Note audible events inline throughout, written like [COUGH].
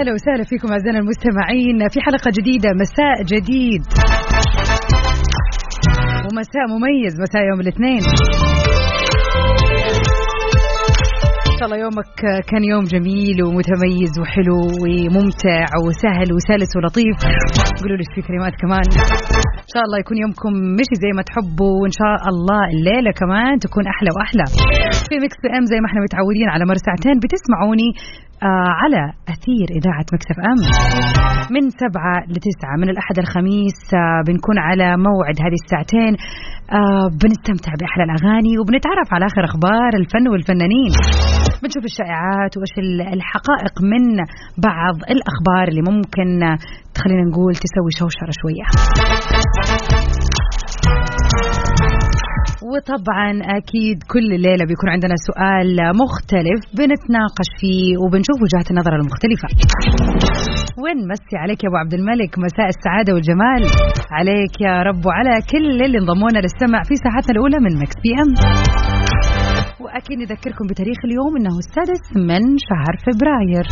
هلا وسهلا فيكم أعزائنا المستمعين في حلقة جديدة. مساء جديد. ومساء مميز. مساء يوم الاثنين. إن شاء الله يومك كان يوم جميل ومتميز وحلو وممتع وسهل وسلس ولطيف. قولوا لي في كلمات كمان. إن شاء الله يكون يومكم مشي زي ما تحبوا. وإن شاء الله الليلة كمان تكون أحلى وأحلى. في Mix PM زي ما إحنا متعودين على مر ساعتين بتسمعوني على أثير إذاعة Mix FM. من سبعة لتسعة من الأحد الخميس آه بنكون على موعد هذه الساعتين. آه بنستمتع بأحلى الأغاني وبنتعرف على آخر أخبار الفن والفنانين. بنشوف الشائعات وإيش ال- الحقائق من بعض الأخبار اللي ممكن آه، تخلينا نقول تسوي شوشرة شوية. وطبعا أكيد كل ليلة بيكون عندنا سؤال مختلف بنتناقش فيه وبنشوف وجهات النظر المختلفة. ونمسي عليك يا أبو عبد الملك مساء السعادة والجمال عليك يا رب وعلى كل اللي انضمونا للسمع في ساعتنا الأولى من Mix PM. وأكيد نذكركم بتاريخ اليوم إنه السادس من شهر فبراير.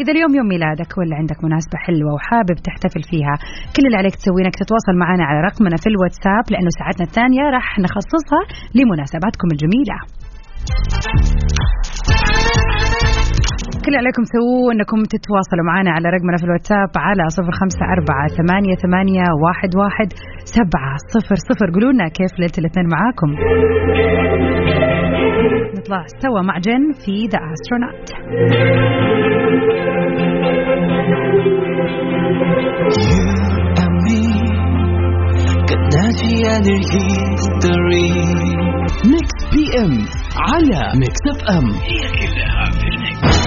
إذا اليوم يوم ميلادك ولا عندك مناسبة حلوة وحابب تحتفل فيها، كل اللي عليك تسويه إنك تتواصل معنا على رقمنا في الواتساب لأنه ساعتنا الثانية راح نخصصها لمناسباتكم الجميلة. كل عليكم تسووه إنكم تتواصلوا معنا على رقمنا في الواتساب على صفر خمسة أربعة ثمانية, ثمانية واحد, واحد سبعة صفر صفر قولوا لنا كيف ليلة الاثنين معاكم نطلع سوا مع Jin في The Astronaut ميكس بي ام على ميكس اف ام هي كلها في الميكس.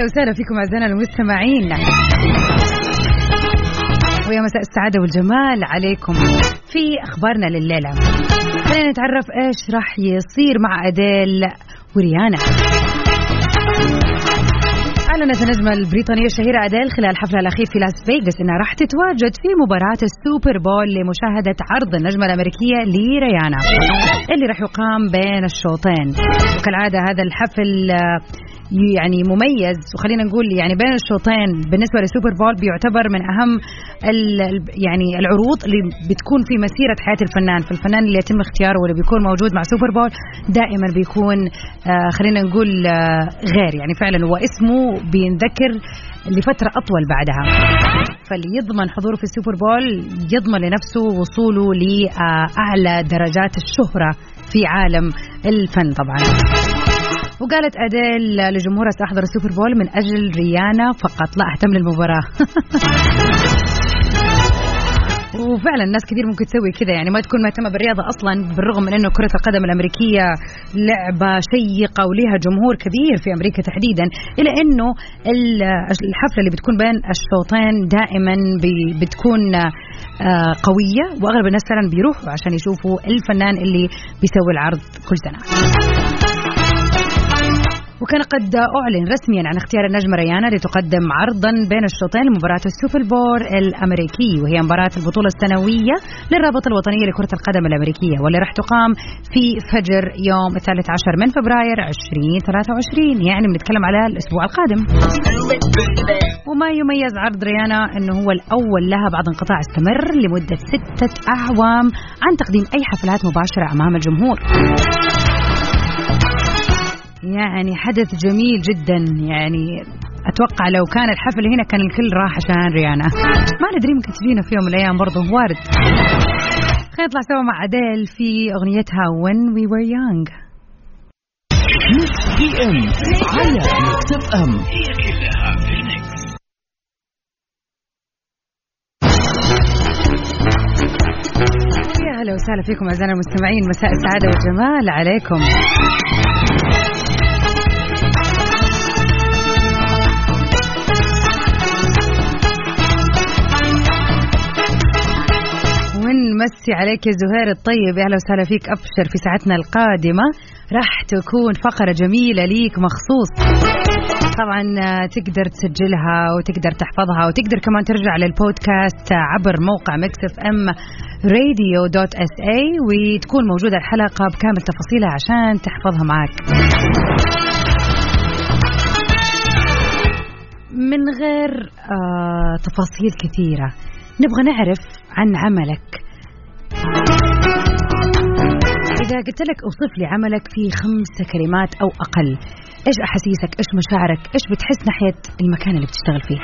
ويا هلا وسهلا فيكم أعزائنا المستمعين. ويا مساء السعادة والجمال عليكم في أخبارنا لليلة. خلينا نتعرف إيش راح يصير مع أديل وريانا. أعلنت النجمة البريطانية الشهيرة أديل خلال حفلها الأخير في لاس فيغاس أنها راح تتواجد في مباراة ال Super Bowl لمشاهدة عرض النجمة الأمريكية لريانا اللي راح يقام بين الشوطين. وكالعادة هذا الحفل يعني مميز. وخلينا نقول يعني بين الشوطين بالنسبة لل Super Bowl بيعتبر من ال- يعني العروض اللي بتكون في مسيرة حياة الفنان. فالفنان اللي يتم اختياره واللي بيكون موجود مع Super Bowl دائما بيكون آه خلينا نقول آه غير. يعني فعلا هو اسمه بينذكر لفترة أطول بعدها. فاللي يضمن حضوره في ال Super Bowl يضمن لنفسه وصوله لأعلى درجات الشهرة في عالم الفن طبعا. وقالت أديل لجمهورها سأحضر السوبر بول من أجل ريانا فقط. لا أهتم للمباراة. [LAUGHS] وفعلا ناس كثير ممكن تسوي كذا يعني ما تكون مهتمة بالرياضة أصلا بالرغم من إنه كرة القدم الأمريكية لعبة شيقة ولها جمهور كبير في أمريكا تحديدا الا إنه الحفلة اللي بتكون بين الشوطين دائما بتكون آه، قوية وأغلب الناس فعلا بيروحوا عشان يشوفوا الفنان اللي بيسوي العرض كل سنة. وكان قد أعلن رسميا عن اختيار النجمة ريانا لتقدم عرضا بين الشوطين لمباراة السوبر بور الأمريكي وهي مباراة البطولة السنوية للرابطة الوطنية لكرة القدم الأمريكية واللي راح تقام في فجر يوم الثالث عشر من فبراير 2023 يعني بنتكلم على الأسبوع القادم. وما يميز عرض ريانا أنه هو الأول لها بعد انقطاع استمر لمدة ستة أعوام عن تقديم أي حفلات مباشرة أمام الجمهور. يعني حدث جميل جدا. يعني أتوقع لو كان الحفل هنا كان الكل راح عشان ريانا. ما ندري ممكن تجينا في يوم من الأيام برضه. وارد. خلينا نطلع سوا مع اديل في أغنيتها When We Were Young. Mix PM على Mix FM هي كلها في ال mix يا هلا وسهلا فيكم اعزائنا المستمعين. مساء السعادة والجمال عليكم. ونمسي عليك يا زهير الطيب. يا أهلا وسهلا فيك أبشر في ساعتنا القادمة. راح تكون فقرة جميلة ليك مخصوص. طبعا آه، تقدر تسجلها وتقدر تحفظها وتقدر كمان ترجع للبودكاست عبر موقع مكسف إم راديو دوت إس اي وتكون موجودة الحلقة بكامل تفاصيلها عشان تحفظها معك من غير آه تفاصيل كثيرة نبغى نعرف عن عملك. إذا قلت لك أوصف لي عملك في خمس كلمات أو أقل إيش أحاسيسك؟ إيش مشاعرك؟ إيش بتحس ناحية المكان اللي بتشتغل فيه؟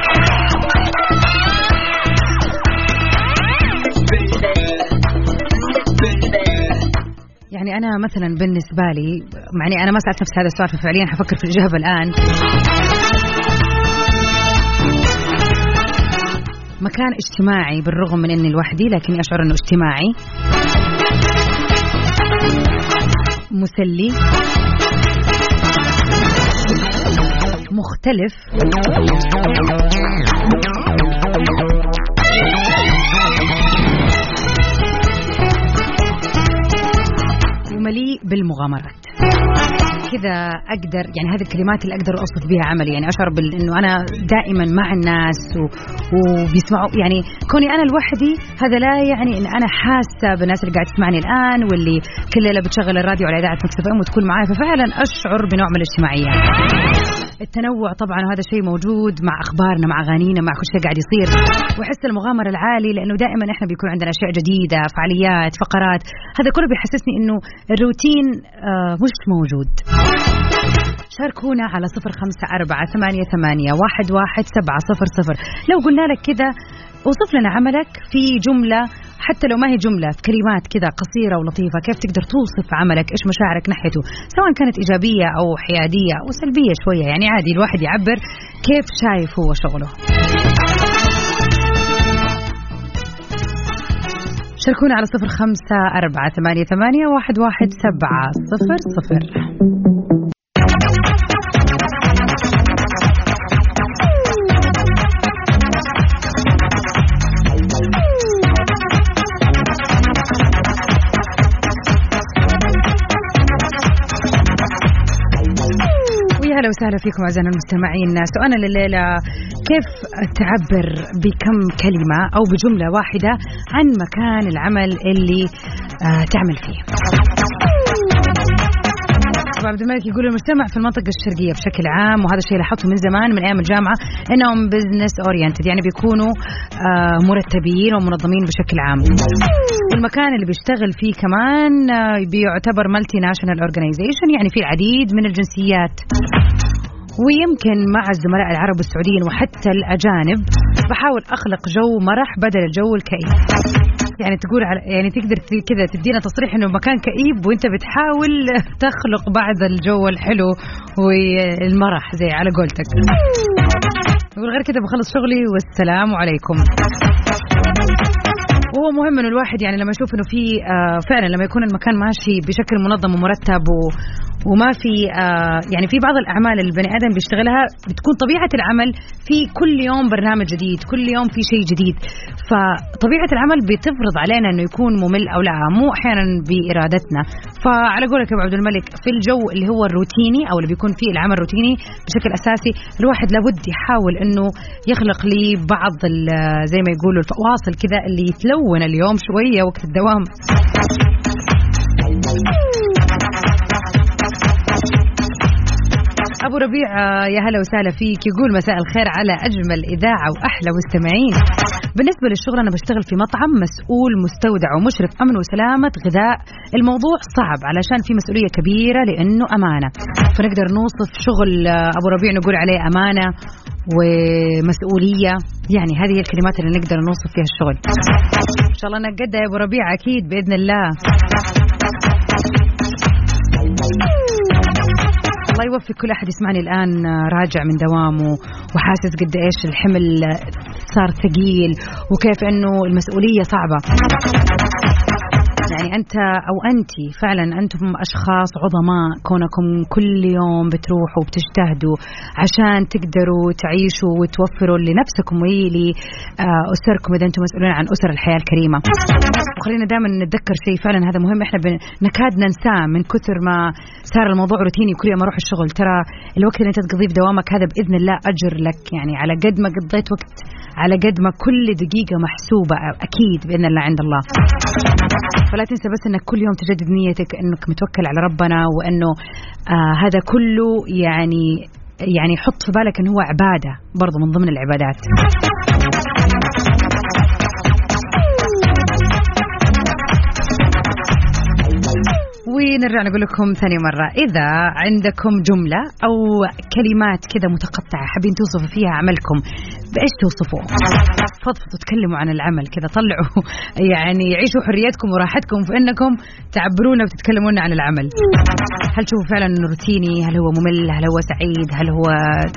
يعني أنا مثلا بالنسبة لي معني أنا ما سألت نفسي هذا السؤال ففعليا حفكر في الإجابة الآن. مكان اجتماعي بالرغم من إني لوحدي لكني أشعر إنه اجتماعي. مسلي. مختلف. ومليء بالمغامرات. كذا أقدر يعني هذه الكلمات اللي أقدر أوصف بها عملي يعني أشعر بانه أنا دائما مع الناس و... وبيسمعوا يعني كوني أنا لوحدي هذا لا يعني إن أنا حاسة بالناس اللي قاعد تسمعني الآن واللي كل ليلة بتشغل الراديو على إذاعة مكسف إم وتكون معي ففعلا أشعر بنوع من الاجتماعية. التنوع طبعا وهذا شيء موجود مع أخبارنا مع أغانينا مع كل شيء قاعد يصير. واحس المغامرة العالي لأنه دائما إحنا بيكون عندنا أشياء جديدة فعاليات فقرات. هذا كله بيحسسني إنه الروتين آه مش موجود. شاركونا على صفر خمسة أربعة ثمانية, ثمانية واحد, واحد سبعة صفر صفر. لو قلنا لك كذا وصف لنا عملك في جملة حتى لو ما هي جملة في كلمات كذا قصيرة ولطيفة كيف تقدر توصف عملك؟ إيش مشاعرك ناحيته؟ سواء كانت إيجابية أو حيادية أو سلبية شوية يعني عادي الواحد يعبر كيف شايف هو شغله. شاركونا على صفر خمسة أربعة ثمانية, ثمانية واحد, واحد سبعة صفر صفر. وسهلا فيكم اعزائنا المستمعين. سؤالنا لليلة كيف تعبر بكم كلمة أو بجملة واحدة عن مكان العمل اللي آه تعمل فيه؟ عبد الملك يقول المجتمع في المنطقة الشرقية بشكل عام وهذا الشيء لاحظته من زمان من أيام الجامعة إنهم business oriented يعني بيكونوا آه مرتبين ومنظمين بشكل عام. والمكان اللي بيشتغل فيه كمان آه بيعتبر multinational organization يعني في العديد من الجنسيات. ويمكن مع الزملاء العرب والسعوديين وحتى الأجانب بحاول أخلق جو مرح بدل الجو الكئيب. يعني تقول على يعني تقدر كذا تدينا تصريح إنه مكان كئيب وأنت بتحاول [LAUGHS] تخلق بعض الجو الحلو والمرح زي على قولتك. يقول غير كذا بخلص شغلي والسلام عليكم. وهو مهم إنه الواحد يعني لما يشوف إنه في آه فعلا لما يكون المكان ماشي بشكل منظم ومرتب و وما في آه يعني في بعض الأعمال اللي البني آدم بيشتغلها بتكون طبيعة العمل في كل يوم برنامج جديد كل يوم في شيء جديد. فطبيعة العمل بتفرض علينا إنه يكون ممل أو لا مو أحيانا بإرادتنا. فعلى قولك يا أبو عبد الملك في الجو اللي هو الروتيني أو اللي بيكون فيه العمل روتيني بشكل أساسي الواحد لابد يحاول إنه يخلق لي بعض زي ما يقولوا الفواصل كذا اللي يتلون اليوم شوية وقت الدوام. أبو ربيع آه، يا هلا وسهلا فيك. يقول مساء الخير على أجمل إذاعة وأحلى مستمعين. بالنسبة للشغل أنا بشتغل في مطعم مسؤول مستودع ومشرف أمن وسلامة غذاء. الموضوع صعب علشان في مسؤولية كبيرة لأنه أمانة. فنقدر نوصف شغل آه، أبو ربيع نقول عليه أمانة. ومسؤولية. يعني هذه الكلمات اللي نقدر نوصف فيها الشغل. إن شاء الله نقدها يا أبو ربيع أكيد بإذن الله. الله يوفق كل أحد يسمعني الآن راجع من دوامه وحاسس قد إيش الحمل صار ثقيل وكيف إنه المسؤولية صعبة. يعني أنت أو أنت فعلا أنتم أشخاص عظماء كونكم كل يوم بتروحوا وبتجتهدوا عشان تقدروا تعيشوا وتوفروا لنفسكم ولاسركم إذا أنتم مسؤولين عن أسر الحياة الكريمة. وخلينا دائما نتذكر شيء فعلا هذا مهم. إحنا نكاد ننساه من كثر ما صار الموضوع روتيني كل يوم أروح الشغل. ترى الوقت اللي أنت تقضيه في دوامك هذا بإذن الله أجر لك. يعني على قد ما قضيت وقت على قد ما كل دقيقة محسوبة أكيد بإذن الله عند الله. فلا تنسى بس أنك كل يوم تجدد نيتك أنك متوكل على ربنا وأنه آه هذا كله يعني يعني حط في بالك أنه هو عبادة برضو من ضمن العبادات. ونرجع نقول لكم ثاني مرة. إذا عندكم جملة أو كلمات كذا متقطعة حابين توصفوا فيها عملكم بإيش توصفوه فضفضوا تكلموا عن العمل كذا طلعوا. [LAUGHS] يعني عيشوا حريتكم وراحتكم في أنكم تعبرونا وتتكلمون عن العمل. هل تشوفوا فعلا أنه روتيني؟ هل هو ممل؟ هل هو سعيد؟ هل هو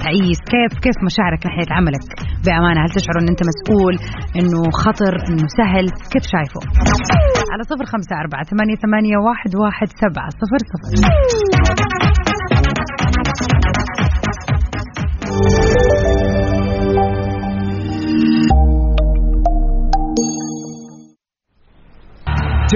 تعيس؟ كيف كيف مشاعرك ناحية عملك؟ بأمانة هل تشعر أن أنت مسؤول؟ أنه خطر؟ أنه سهل؟ كيف شايفه على صفر خمسة أربعة ثمانية, ثمانية واحد, واحد سبعة صفر صفر. [LAUGHS]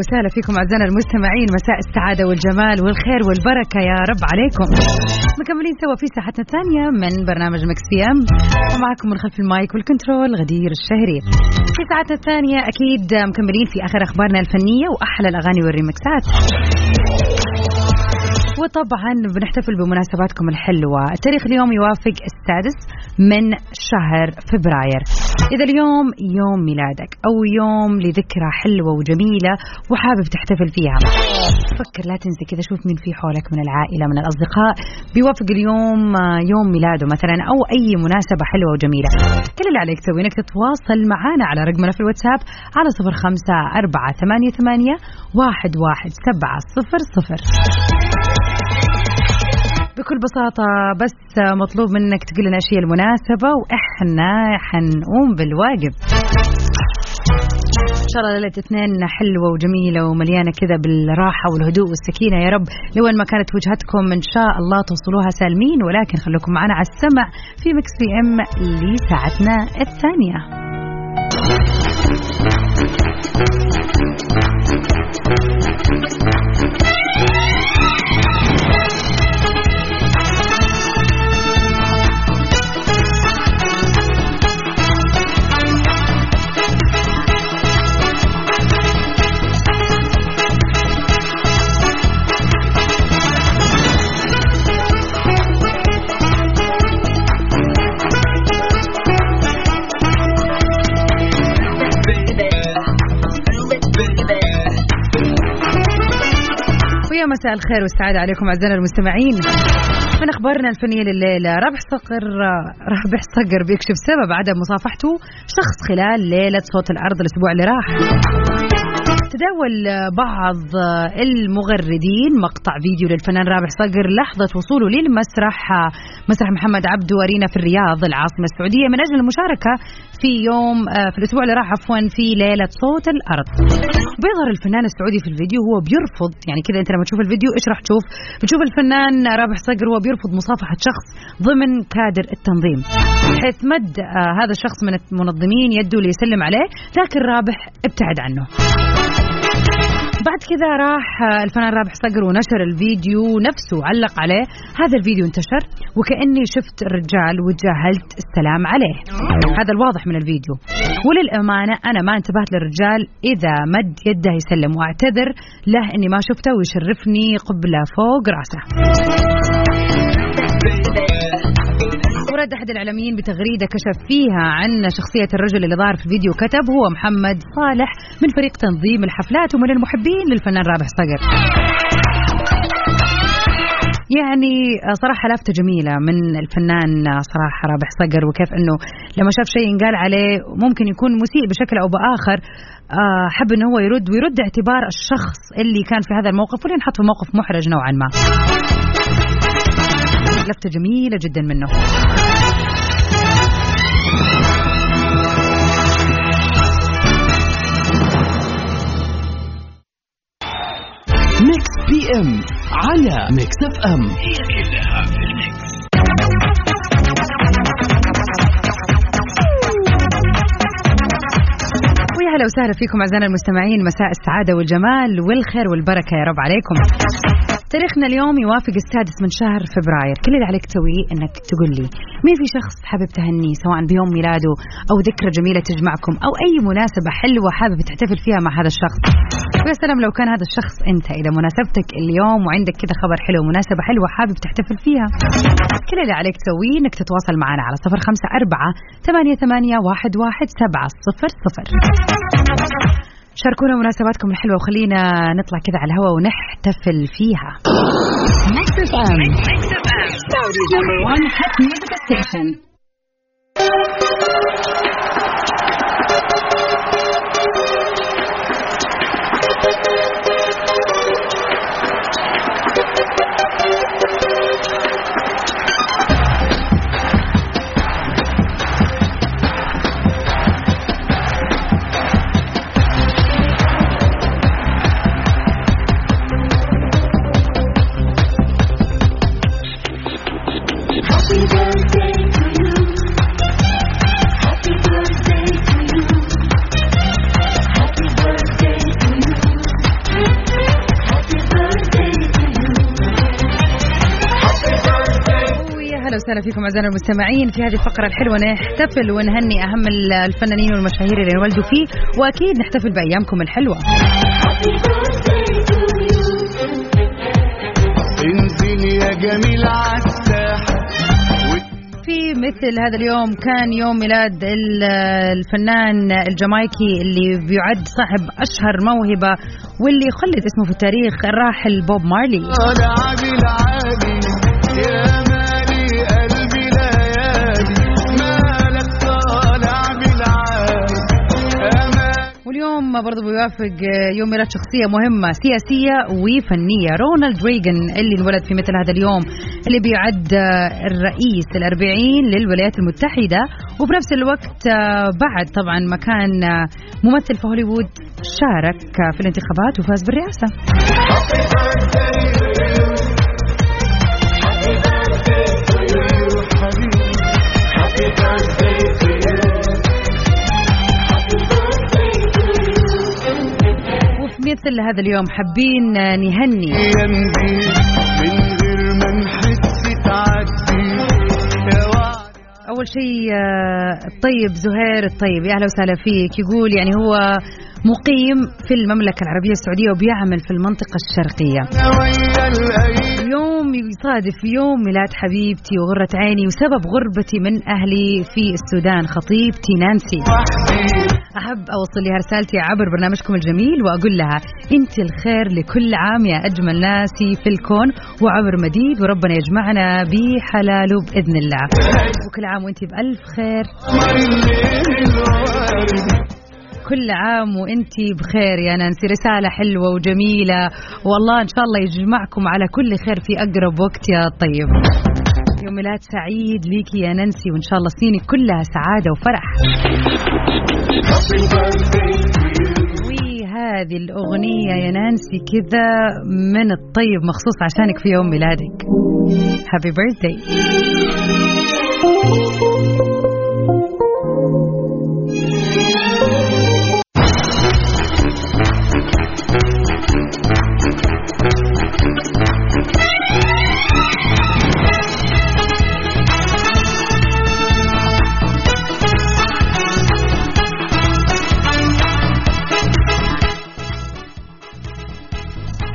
وسهلا فيكم أعزائنا المستمعين. مساء السعادة والجمال والخير والبركة يا رب عليكم. مكملين سوا في ساعتنا الثانية من برنامج Mix PM. ومعكم من خلف ال mic وال control غدير الشهري. في ساعتنا الثانية أكيد مكملين في آخر أخبارنا الفنية وأحلى الأغاني والريمكسات. وطبعا بنحتفل بمناسباتكم الحلوة. التاريخ اليوم يوافق السادس من شهر فبراير. إذا اليوم يوم ميلادك أو يوم لذكرى حلوة وجميلة وحابب تحتفل فيها فكر لا تنسى كذا شوف مين في حولك من العائلة من الأصدقاء. بيوافق اليوم يوم ميلاده مثلا أو أي مناسبة حلوة وجميلة. كل اللي عليك تسوي إنك تتواصل معنا على رقمنا في الواتساب على صفر خمسة أربعة ثمانية ثمانية واحد واحد سبعة صفر صفر. بكل بساطة بس مطلوب منك تقول لنا إيش هي المناسبة وإحنا حنقوم بالواجب. إن شاء الله ليلة اثنين حلوة وجميلة ومليانة كذا بالراحة والهدوء والسكينة يا رب لوين ما كانت وجهتكم إن شاء الله توصلوها سالمين ولكن خليكم معنا على السمع في Mix PM لساعتنا الثانية مساء الخير والسعادة عليكم أعزائنا المستمعين. من أخبارنا الفنية لليلة رابح صقر رابح صقر بيكشف سبب عدم مصافحته شخص خلال ليلة صوت الأرض الأسبوع اللي راح. تداول بعض المغردين مقطع فيديو للفنان رابح صقر لحظة وصوله للمسرح مسرح محمد عبده أرينا في الرياض العاصمة السعودية من أجل المشاركة في يوم في الأسبوع اللي راح عفوا في ليلة صوت الأرض. بيظهر الفنان السعودي في الفيديو هو بيرفض يعني كذا أنت لما تشوف الفيديو إيش راح تشوف بتشوف الفنان رابح صقر هو بيرفض مصافحة شخص ضمن كادر التنظيم. حيث مد آه هذا الشخص من المنظمين يده ليسلم عليه لكن رابح ابتعد عنه. بعد كذا راح الفنان رابح صقر ونشر الفيديو نفسه علق عليه. هذا الفيديو انتشر وكأني شفت الرجال وتجاهلت السلام عليه. هذا الواضح من الفيديو. وللأمانة أنا ما انتبهت للرجال إذا مد يده يسلم. وأعتذر له أني ما شفته ويشرفني قبلة فوق راسه. ورد أحد الإعلاميين بتغريدة كشف فيها عن شخصية الرجل اللي ظهر في الفيديو كتب هو محمد صالح من فريق تنظيم الحفلات ومن المحبين للفنان رابح صقر يعني صراحة لفتة جميلة من الفنان صراحة رابح صقر وكيف إنه لما شاف شيء ينقال عليه ممكن يكون مسيء بشكل أو بآخر حب إنه هو يرد ويرد اعتبار الشخص اللي كان في هذا الموقف واللي انحط في موقف محرج نوعا ما. لفتة جميلة جدا منه. Mix PM على Mix FM ويا هلا وسهلا فيكم أعزائنا المستمعين مساء السعادة والجمال والخير والبركة يا رب عليكم. تاريخنا اليوم يوافق السادس من شهر فبراير، كل اللي عليك تسويه إنك تقول لي. مين في شخص حابب تهنيه سواء بيوم ميلاده أو ذكرى جميلة تجمعكم أو أي مناسبة حلوة حابب تحتفل فيها مع هذا الشخص. ويا سلام لو كان هذا الشخص أنت. اذا مناسبتك اليوم وعندك كذا خبر حلو مناسبة حلوة حابب تحتفل فيها. كل اللي عليك تسويه إنك تتواصل معنا على صفر خمسة أربعة ثمانية ثمانية واحد واحد سبعة صفر صفر. شاركونا مناسباتكم الحلوة وخلينا نطلع كذا على الهواء ونحتفل فيها station. Happy وسهلا فيكم اعزائنا المستمعين في هذه الفقرة الحلوة. نحتفل ونهني أهم الفنانين والمشاهير اللي انولدوا فيه وأكيد نحتفل to you. انزل يا جميل في مثل هذا اليوم كان يوم ميلاد ال- الفنان الجامايكي اللي بيعد صاحب أشهر موهبة واللي خلد اسمه في التاريخ الراحل بوب مارلي. برضو بيوافق يوم ميلاد شخصية مهمة سياسية وفنية. رونالد ريغان اللي انولد في مثل هذا اليوم اللي بيعد الرئيس الأربعين للولايات المتحدة. وبنفس الوقت بعد طبعا ما كان ممثل في هوليوود شارك في الانتخابات وفاز بالرئاسة. وفي مثل هذا اليوم حابين نهني. من غير ما نحس تعدي أول شيء آه، الطيب زهير الطيب يا أهلا وسهلا فيك. يقول يعني هو مقيم في المملكة العربية السعودية وبيعمل في المنطقة الشرقية. اليوم يصادف يوم ميلاد حبيبتي وغرة عيني وسبب غربتي من أهلي في السودان خطيبتي نانسي. أحب أوصل لها رسالتي عبر برنامجكم الجميل وأقول لها أنت الخير لكل عام يا أجمل ناسي في الكون وعبر مديد وربنا يجمعنا بحلاله بإذن الله. وكل عام وأنت بألف خير. كل عام وأنت بخير يا نانسي رسالة حلوة وجميلة. والله إن شاء الله يجمعكم على كل خير في أقرب وقت يا طيب. يوم ميلاد سعيد ليكي يا نانسي وإن شاء الله سنينك كلها سعادة وفرح. وهذه الأغنية يا نانسي كذا من الطيب مخصوص عشانك في يوم ميلادك. هابي بيرثدي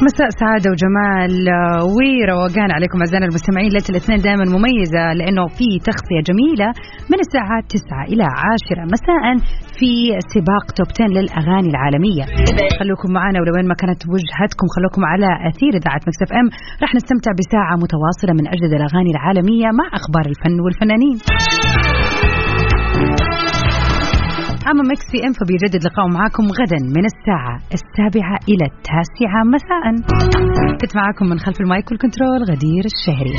مساء سعادة وجمال آه، وروقان عليكم أعزائنا المستمعين. ليلة الاثنين دائما مميزة لأنه في تغطية جميلة من الساعات 9 إلى 10 مساء في سباق Top 10 للأغاني العالمية. خلوكم معنا ولوين ما كانت وجهتكم خلوكم على أثير إذاعة Mix FM. راح نستمتع بساعة متواصلة من أجدد الأغاني العالمية مع أخبار الفن والفنانين. أما Mix PM فبيجدد لقاء معاكم غدا من الساعة السابعة إلى التاسعة. مساء كنت معاكم من خلف ال mic وال control غدير الشهري.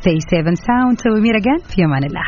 Stay safe and sound. See you tomorrow في أمان الله.